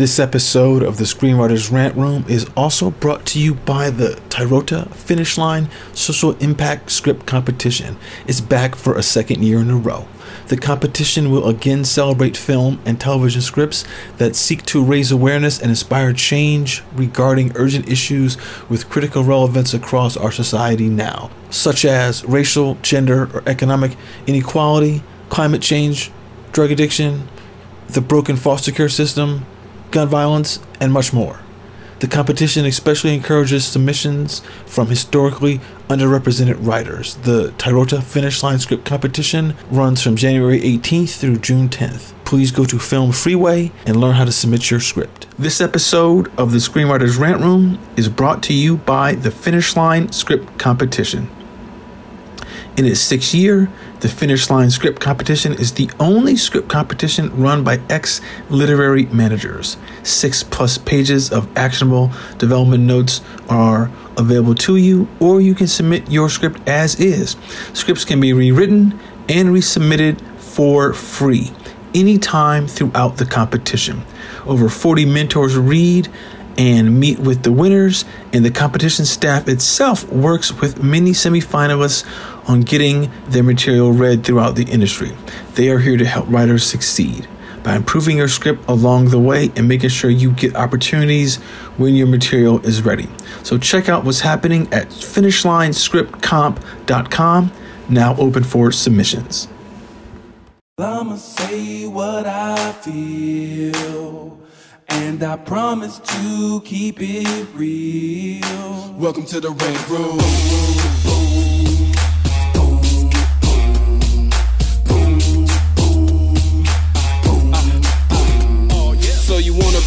This episode of the Screenwriters Rant Room is also brought to you by the Tyrota Finish Line Social Impact Script Competition. It's back for a second year in a row. The competition will again celebrate film and television scripts that seek to raise awareness and inspire change regarding urgent issues with critical relevance across our society now, such as racial, gender, or economic inequality, climate change, drug addiction, the broken foster care system, gun violence, and much more. The competition especially encourages submissions from historically underrepresented writers. The Tyrota Finish Line Script Competition runs from January 18th through June 10th. Please go to Film Freeway and learn how to submit your script. This episode of the Screenwriters Rant Room is brought to you by the Finish Line Script Competition. In its sixth year, the Finish Line Script Competition is the only script competition run by ex literary managers. Six plus pages of actionable development notes are available to you, or you can submit your script as is. Scripts can be rewritten and resubmitted for free anytime throughout the competition. Over 40 mentors read and meet with the winners, and the competition staff itself works with many semifinalists on getting their material read throughout the industry. They are here to help writers succeed by improving your script along the way and making sure you get opportunities when your material is ready. So check out what's happening at finishlinescriptcomp.com, now open for submissions. I'ma say what I feel, and I promise to keep it real. Welcome to the Red Room.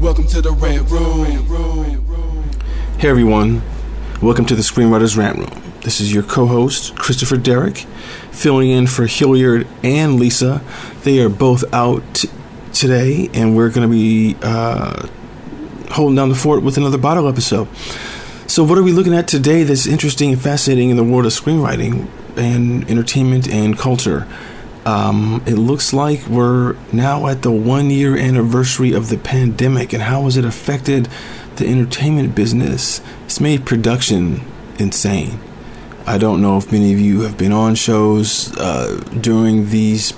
Welcome to the Rant Room. Hey everyone, welcome to the Screenwriters Rant Room. This is your co host, Christopher Derrick, filling in for Hilliard and Lisa. They are both out t- today, and we're going to be uh, holding down the fort with another bottle episode. So, what are we looking at today that's interesting and fascinating in the world of screenwriting and entertainment and culture? Um, it looks like we're now at the one year anniversary of the pandemic, and how has it affected the entertainment business? It's made production insane. I don't know if many of you have been on shows uh, during these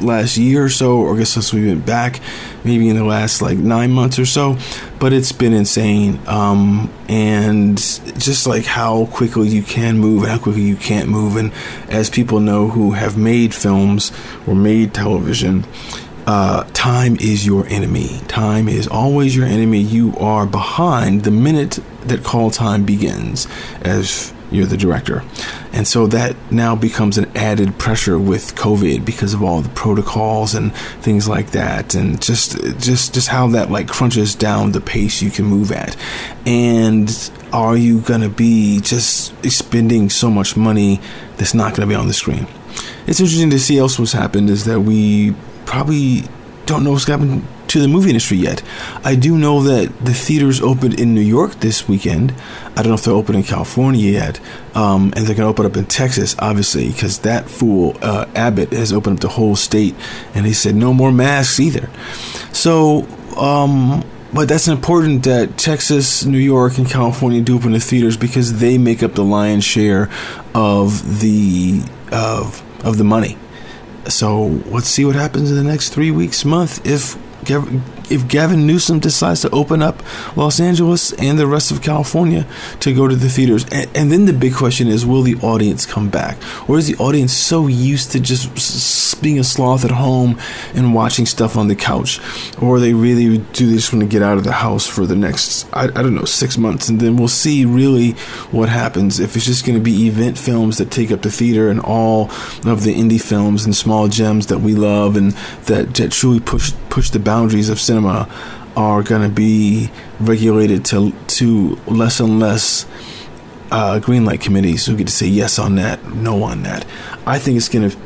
last year or so, or I guess since we went back, maybe in the last like nine months or so. But it's been insane, um, and just like how quickly you can move and how quickly you can't move. And as people know who have made films or made television, uh, time is your enemy. Time is always your enemy. You are behind the minute that call time begins, as you're the director. And so that now becomes an added pressure with COVID because of all the protocols and things like that and just just just how that like crunches down the pace you can move at. And are you going to be just spending so much money that's not going to be on the screen? It's interesting to see else what's happened is that we probably don't know what's happened to the movie industry yet. I do know that the theaters opened in New York this weekend. I don't know if they're open in California yet, um, and they're going to open up in Texas, obviously, because that fool uh, Abbott has opened up the whole state, and he said no more masks either. So, um, but that's important that Texas, New York, and California do open the theaters because they make up the lion's share of the of of the money. So let's see what happens in the next three weeks, month if give if Gavin Newsom decides to open up Los Angeles and the rest of California to go to the theaters. And, and, then the big question is will the audience come back? Or is the audience so used to just being a sloth at home and watching stuff on the couch? Or they really do they just want to get out of the house for the next, I, I don't know, six months? And then we'll see really what happens if it's just going to be event films that take up the theater and all of the indie films and small gems that we love and that, that truly push, push the boundaries of cinema are going to be regulated to to less and less uh, green light committees who get to say yes on that, no on that. I think it's going to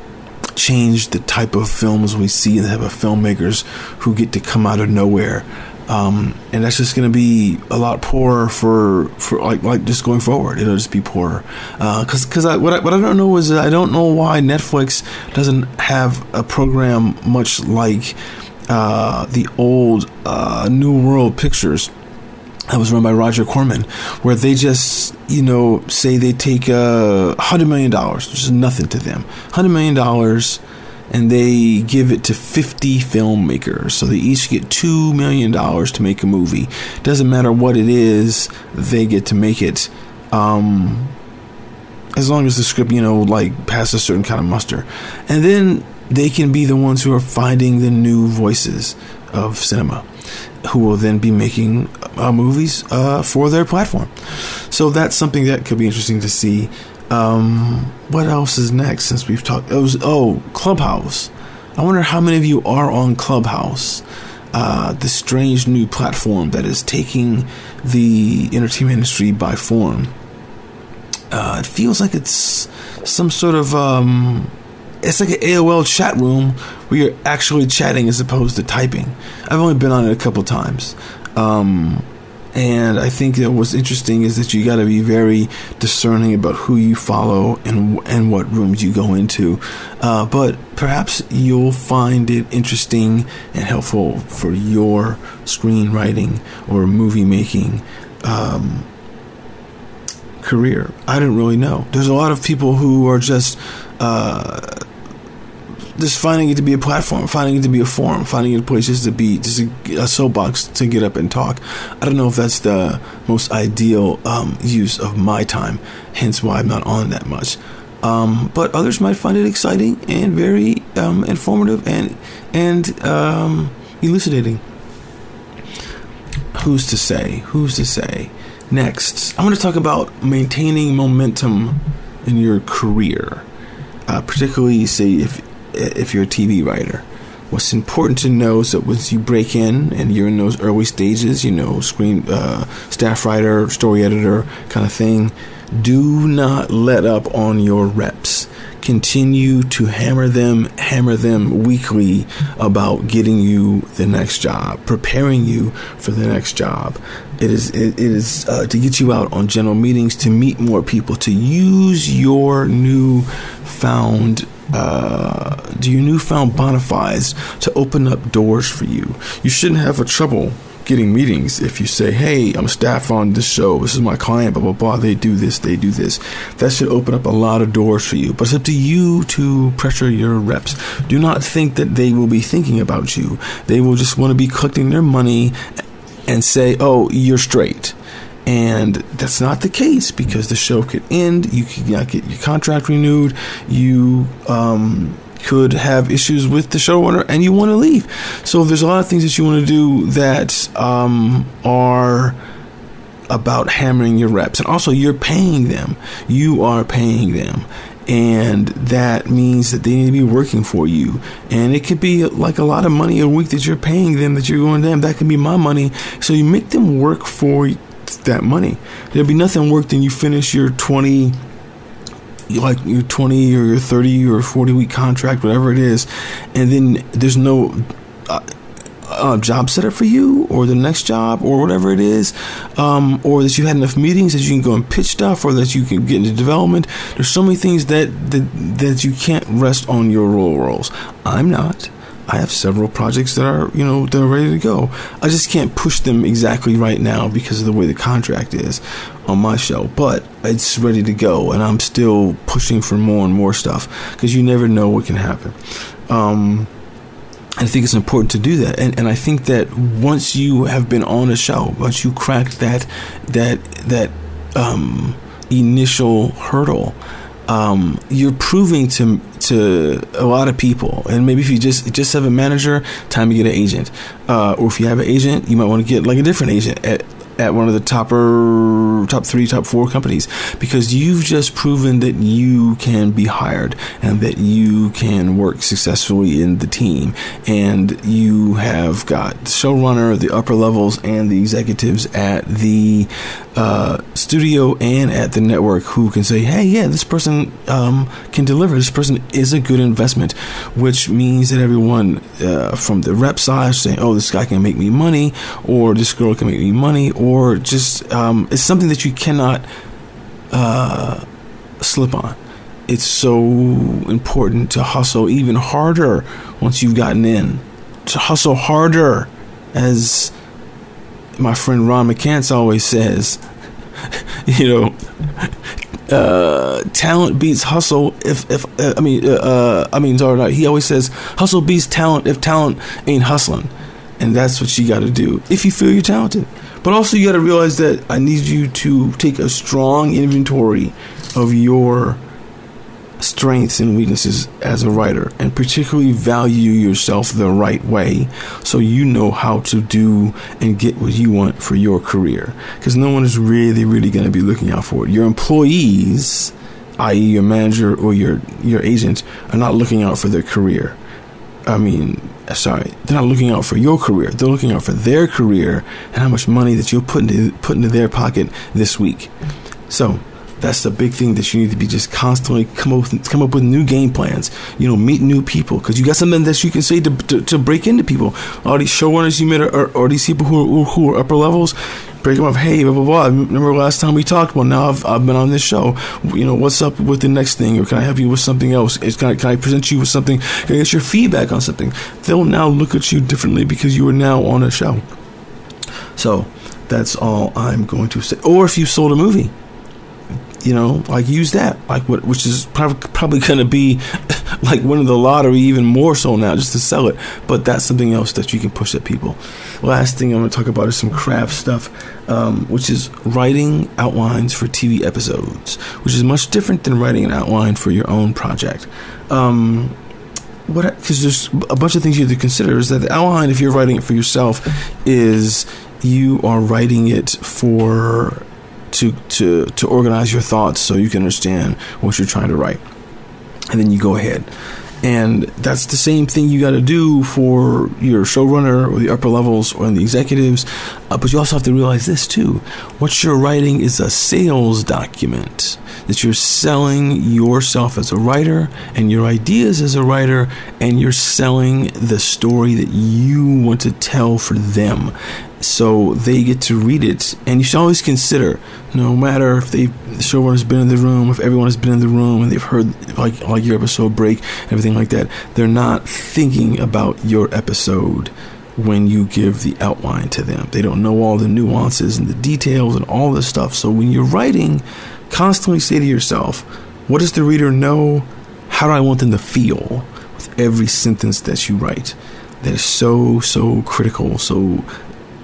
change the type of films we see, and the filmmakers who get to come out of nowhere. Um, and that's just going to be a lot poorer for, for like like just going forward. It'll just be poorer because uh, because I, what I, what I don't know is I don't know why Netflix doesn't have a program much like uh, the old uh, New World Pictures that was run by Roger Corman, where they just, you know, say they take a uh, hundred million dollars, which is nothing to them, hundred million dollars, and they give it to fifty filmmakers. So they each get two million dollars to make a movie. Doesn't matter what it is, they get to make it. Um, as long as the script, you know, like passes a certain kind of muster, and then they can be the ones who are finding the new voices of cinema who will then be making uh, movies uh, for their platform. So that's something that could be interesting to see. Um, what else is next? Since we've talked, was oh Clubhouse. I wonder how many of you are on Clubhouse, uh, the strange new platform that is taking the entertainment industry by form. Uh, it feels like it's some sort of um, it's like an AOL chat room where you're actually chatting as opposed to typing. I've only been on it a couple times. Um, and I think that what's interesting is that you got to be very discerning about who you follow and and what rooms you go into. Uh, but perhaps you'll find it interesting and helpful for your screenwriting or movie making um, career. I don't really know. There's a lot of people who are just. Uh, just finding it to be a platform, finding it to be a forum, finding it places to be just a, a soapbox to get up and talk. I don't know if that's the most ideal um, use of my time, hence why I'm not on that much. Um, but others might find it exciting and very um, informative and and um, elucidating. Who's to say? Who's to say? Next, I want to talk about maintaining momentum in your career, uh, particularly say if if you're a TV writer. What's important to know is that once you break in and you're in those early stages, you know, screen uh, staff writer, story editor kind of thing, do not let up on your reps. Continue to hammer them, hammer them weekly about getting you the next job, preparing you for the next job. It is it, is uh, to get you out on general meetings, to meet more people, to use your new found uh, do your newfound bona fides to open up doors for you. You shouldn't have a trouble getting meetings if you say, "Hey, I'm staff on this show. This is my client. Blah blah blah. They do this. They do this." That should open up a lot of doors for you. But it's up to you to pressure your reps. Do not think that they will be thinking about you. They will just want to be collecting their money and say, "Oh, you're straight." And that's not the case because the show could end. You could not get your contract renewed. You um, could have issues with the showrunner, and you want to leave. So there's a lot of things that you want to do that um, are about hammering your reps, and also you're paying them. You are paying them. And that means that they need to be working for you. And it could be like a lot of money a week that you're paying them that you're going, damn, that can be my money. So you make them work for that money. There'll be nothing worse than you finish your 20 like your 20 or your 30 or 40 week contract whatever it is and then there's no uh, uh, job set up for you or the next job or whatever it is um, or that you had enough meetings that you can go and pitch stuff or that you can get into development. There's so many things that that, that you can't rest on your role roles i'm not I have several projects that are, you know, that are ready to go. I just can't push them exactly right now because of the way the contract is on my show, but it's ready to go, and I'm still pushing for more and more stuff because you never know what can happen. Um, I think it's important to do that, and and I think that once you have been on a show, once you cracked that that that um, initial hurdle, um, you're proving to to a lot of people. And maybe if you just just have a manager, time to get an agent. Uh, or if you have an agent, you might want to get like a different agent. at one of the topper, top three, top four companies because you've just proven that you can be hired and that you can work successfully in the team. And you have got the showrunner, the upper levels, and the executives at the uh, studio and at the network who can say, hey, yeah, this person um, can deliver. This person is a good investment, which means that everyone uh, from the rep side saying, oh, this guy can make me money, or this girl can make me money, or just um, it's something that you cannot uh, slip on. It's so important to hustle even harder once you've gotten in, to hustle harder, as my friend Ron McCants always says. you know, uh, talent beats hustle. If if uh, I mean uh, uh I mean sorry, he always says hustle beats talent if talent ain't hustling, and that's what you got to do if you feel you're talented. But also you got to realize that I need you to take a strong inventory of your strengths and weaknesses as a writer and particularly value yourself the right way so you know how to do and get what you want for your career. Because no one is really really going to be looking out for it. Your employees i.e. your manager or your your agent are not looking out for their career. I mean Uh, sorry they're not looking out for your career they're looking out for their career and how much money that you'll put into put into their pocket this week so that's the big thing that you need to be just constantly come up with, come up with new game plans. You know, meet new people because you got something that you can say to, to, to, break into people. All these showrunners you met, or these people who are, who are upper levels, break them up. Hey, blah blah blah. Remember last time we talked? Well, now I've, I've been on this show. You know, what's up with the next thing, or can I help you with something else? Is, can I can I present you with something? Can I get your feedback on something? They'll now look at you differently because you are now on a show. So that's all I'm going to say. Or if you sold a movie you know, like use that, like what, which is probably probably going to be like winning the lottery even more so now just to sell it. But that's something else that you can push at people. Last thing I'm going to talk about is some craft stuff, um, which is writing outlines for TV episodes, which is much different than writing an outline for your own project. Um, what because there's a bunch of things you have to consider is that the outline if you're writing it for yourself is you are writing it for to to to organize your thoughts so you can understand what you're trying to write and then you go ahead and that's the same thing you got to do for your showrunner or the upper levels or the executives. Uh, but you also have to realize this too. What you're writing is a sales document that you're selling yourself as a writer and your ideas as a writer and you're selling the story that you want to tell for them so they get to read it. And you should always consider no matter if they the showrunner's been in the room if everyone has been in the room and they've heard like like your episode break everything like that they're not thinking about your episode when you give the outline to them. They don't know all the nuances and the details and all this stuff. So when you're writing constantly say to yourself what does the reader know? How do i want them to feel with every sentence that you write? That is so so critical so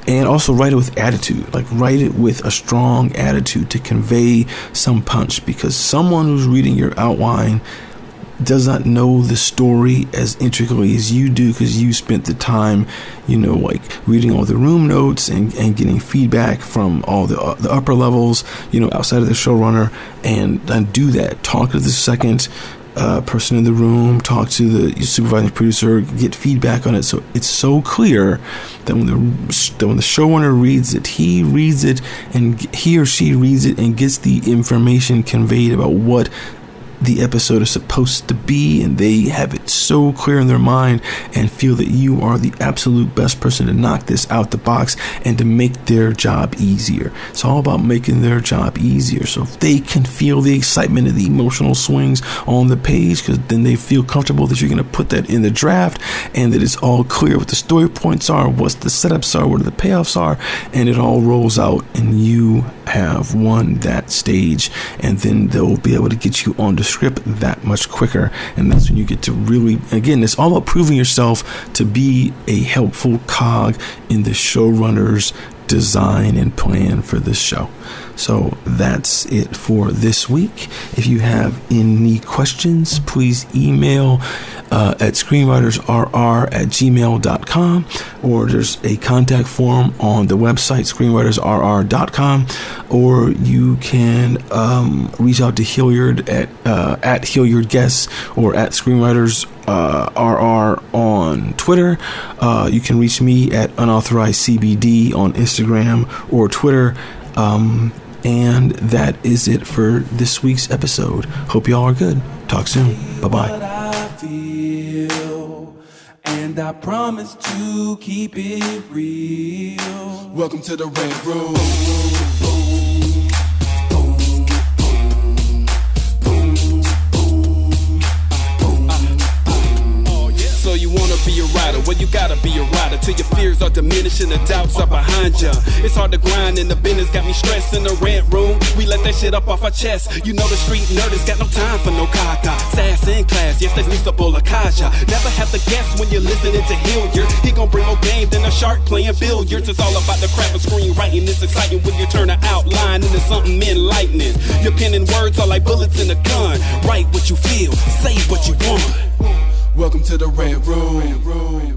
and also write it with attitude like write it with a strong attitude to convey some punch because someone who's reading your outline does not know the story as intricately as you do because you spent the time, you know, like reading all the room notes and, and getting feedback from all the, uh, the upper levels, you know, outside of the showrunner, and, and do that. Talk to the second uh, person in the room, talk to the supervising producer, get feedback on it. So it's so clear that when the that when the showrunner reads it, he reads it and he or she reads it and gets the information conveyed about what the episode is supposed to be, and they have it so clear in their mind and feel that you are the absolute best person to knock this out the box and to make their job easier. It's all about making their job easier. So if they can feel the excitement and the emotional swings on the page, because then they feel comfortable that you're going to put that in the draft and that it's all clear what the story points are, what the setups are, what the payoffs are, and it all rolls out, and you have won that stage, and then they'll be able to get you on the script that much quicker. And that's when you get to really, again, it's all about proving yourself to be a helpful cog in the showrunner's design and plan for this show. So that's it for this week. If you have any questions, please email uh, at screenwritersrr at gmail.com, or there's a contact form on the website, screenwritersrr.com, or you can um, reach out to Hilliard at, uh, at Hilliard Guess or at Screenwriters uh, RR on Twitter. Uh, you can reach me at unauthorized CBD on Instagram or Twitter. Um, and that is it for this week's episode. Hope y'all are good. Talk soon. Bye bye. And I promise to keep it real. Welcome to the Red Room. you wanna be a rider, well you gotta be a rider till your fears are diminishing, the doubts are behind ya. It's hard to grind and the business got me stressed in the Rant Room. That shit up off our chest. You know the street nerd has got no time for no caca. Sass in class, yes that's Mr. Bolekaja. Never have to guess when you're listening to Hilliard. He gon' bring more game than a shark playing billiards. It's all about the craft of screenwriting. It's exciting when you turn an outline into something enlightening. Your pen and words are like bullets in a gun. Write what you feel, say what you want. Welcome to the Red Room.